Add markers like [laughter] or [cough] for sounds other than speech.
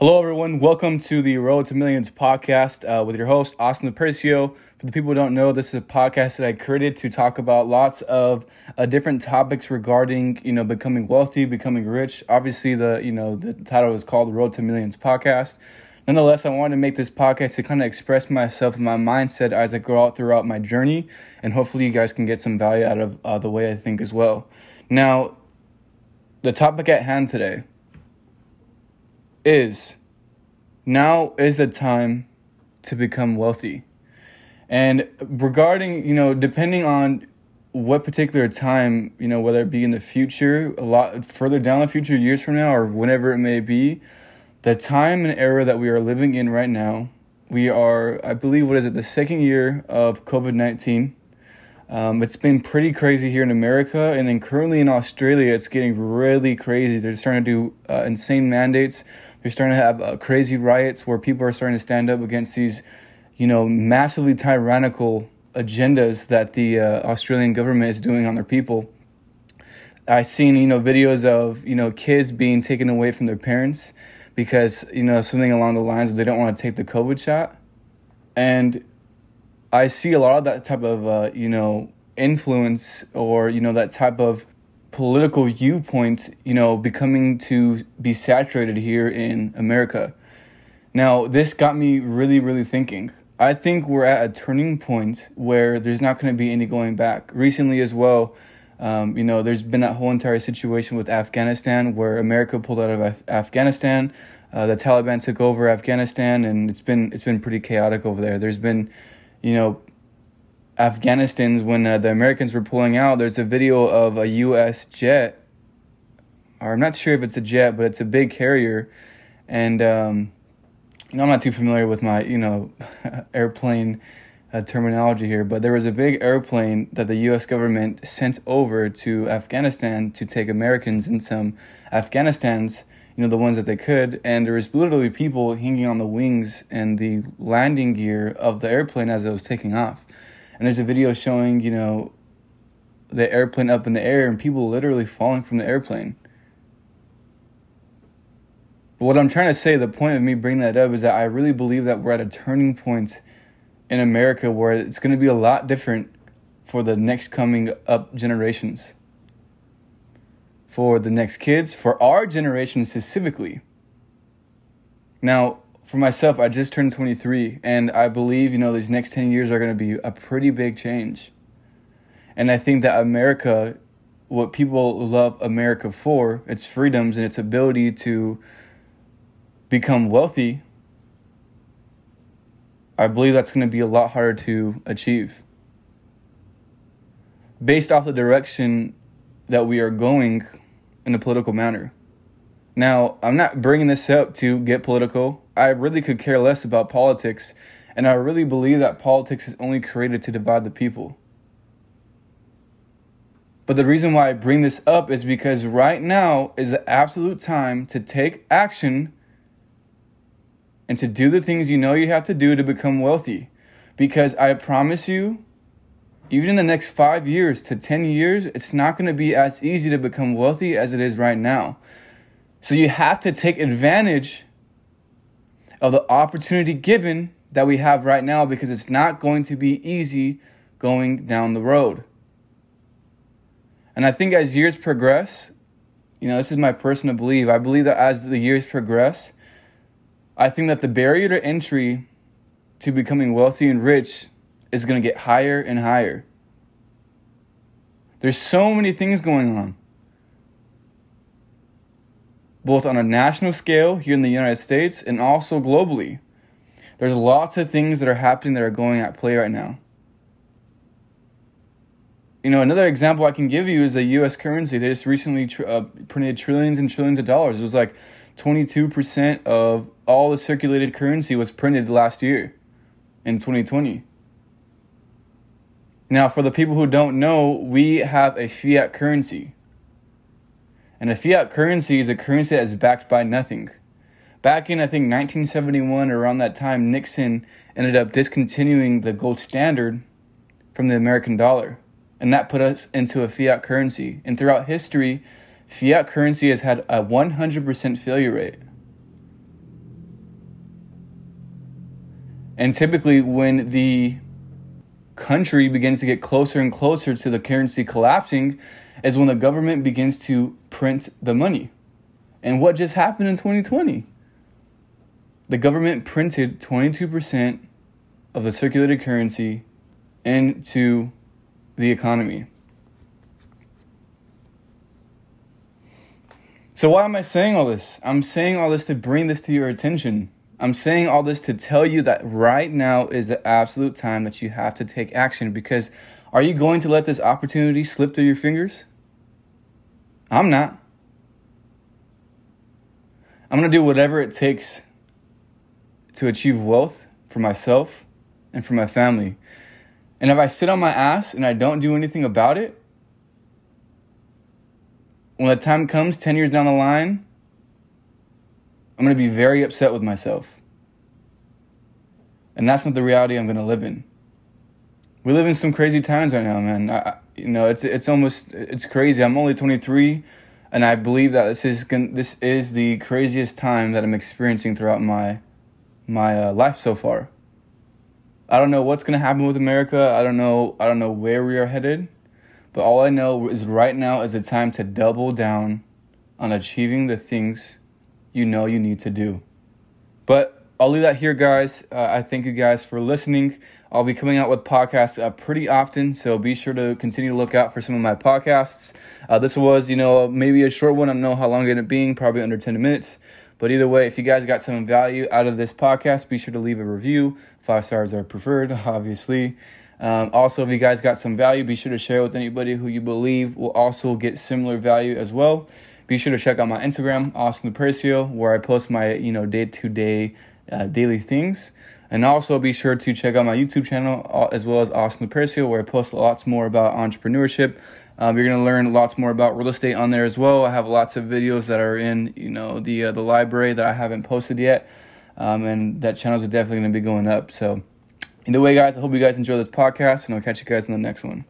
Hello, everyone. Welcome to the Road to Millions podcast uh, with your host, Austin Percio. For the people who don't know, this is a podcast that I created to talk about lots of uh, different topics regarding, you know, becoming wealthy, becoming rich. Obviously, the you know the title is called the Road to Millions podcast. Nonetheless, I wanted to make this podcast to kind of express myself and my mindset as I go out throughout my journey, and hopefully, you guys can get some value out of uh, the way I think as well. Now, the topic at hand today is now is the time to become wealthy. And regarding, you know, depending on what particular time, you know, whether it be in the future, a lot further down the future, years from now, or whenever it may be, the time and era that we are living in right now, we are, I believe, what is it, the second year of COVID 19. Um, it's been pretty crazy here in America, and then currently in Australia, it's getting really crazy. They're starting to do uh, insane mandates. They're starting to have uh, crazy riots where people are starting to stand up against these, you know, massively tyrannical agendas that the uh, Australian government is doing on their people. I've seen, you know, videos of, you know, kids being taken away from their parents because, you know, something along the lines of they don't want to take the COVID shot. And I see a lot of that type of uh, you know influence or you know that type of political viewpoint you know becoming to be saturated here in America. Now this got me really really thinking. I think we're at a turning point where there's not going to be any going back. Recently as well. Um, you know, there's been that whole entire situation with Afghanistan where America pulled out of Af- Afghanistan. Uh, the Taliban took over Afghanistan, and it's been it's been pretty chaotic over there. There's been you know, Afghanistan's when uh, the Americans were pulling out, there's a video of a U.S. jet, or I'm not sure if it's a jet, but it's a big carrier, and um, you know, I'm not too familiar with my you know [laughs] airplane uh, terminology here, but there was a big airplane that the U.S. government sent over to Afghanistan to take Americans and some Afghanistan's you know, the ones that they could. And there was literally people hanging on the wings and the landing gear of the airplane as it was taking off. And there's a video showing, you know, the airplane up in the air and people literally falling from the airplane. But what I'm trying to say, the point of me bringing that up is that I really believe that we're at a turning point in America where it's going to be a lot different for the next coming up generations for the next kids, for our generation specifically. Now, for myself, I just turned 23, and I believe, you know, these next 10 years are going to be a pretty big change. And I think that America, what people love America for, its freedoms and its ability to become wealthy, I believe that's going to be a lot harder to achieve. Based off the direction that we are going in a political manner. Now, I'm not bringing this up to get political. I really could care less about politics, and I really believe that politics is only created to divide the people. But the reason why I bring this up is because right now is the absolute time to take action and to do the things you know you have to do to become wealthy. Because I promise you, even in the next five years to 10 years, it's not going to be as easy to become wealthy as it is right now. So you have to take advantage of the opportunity given that we have right now because it's not going to be easy going down the road. And I think as years progress, you know, this is my personal belief. I believe that as the years progress, I think that the barrier to entry to becoming wealthy and rich is going to get higher and higher. There's so many things going on, both on a national scale here in the United States and also globally. There's lots of things that are happening that are going at play right now. You know, another example I can give you is the U.S. currency. They just recently tr- uh, printed trillions and trillions of dollars. It was like 22% of all the circulated currency was printed last year in 2020. Now, for the people who don't know, we have a fiat currency. And a fiat currency is a currency that is backed by nothing. Back in, I think, 1971, around that time, Nixon ended up discontinuing the gold standard from the American dollar. And that put us into a fiat currency. And throughout history, fiat currency has had a 100% failure rate. And typically, when the country begins to get closer and closer to the currency collapsing, is when the government begins to print the money. And what just happened in 2020? The government printed 22% of the circulated currency into the economy. So, why am I saying all this? I'm saying all this to bring this to your attention. I'm saying all this to tell you that right now is the absolute time that you have to take action because are you going to let this opportunity slip through your fingers? I'm not. I'm going to do whatever it takes to achieve wealth for myself and for my family. And if I sit on my ass and I don't do anything about it, when the time comes 10 years down the line, I'm going to be very upset with myself. And that's not the reality I'm going to live in. We live in some crazy times right now, man. I, you know, it's it's almost it's crazy. I'm only 23 and I believe that this is this is the craziest time that I'm experiencing throughout my my uh, life so far. I don't know what's gonna happen with America. I don't know. I don't know where we are headed, but all I know is right now is the time to double down on achieving the things you know you need to do. But I'll leave that here, guys. Uh, I thank you guys for listening. I'll be coming out with podcasts uh, pretty often, so be sure to continue to look out for some of my podcasts. Uh, this was, you know, maybe a short one. I don't know how long it ended up being, probably under 10 minutes. But either way, if you guys got some value out of this podcast, be sure to leave a review. Five stars are preferred, [laughs] obviously. Um, also, if you guys got some value, be sure to share with anybody who you believe will also get similar value as well. Be sure to check out my Instagram, Austin Lupercio, where I post my, you know, day-to-day, uh, daily things. And also be sure to check out my YouTube channel uh, as well as Austin Lupercio, where I post lots more about entrepreneurship. Um, you're gonna learn lots more about real estate on there as well. I have lots of videos that are in you know the uh, the library that I haven't posted yet, um, and that channels are definitely gonna be going up. So either way, guys, I hope you guys enjoy this podcast, and I'll catch you guys in the next one.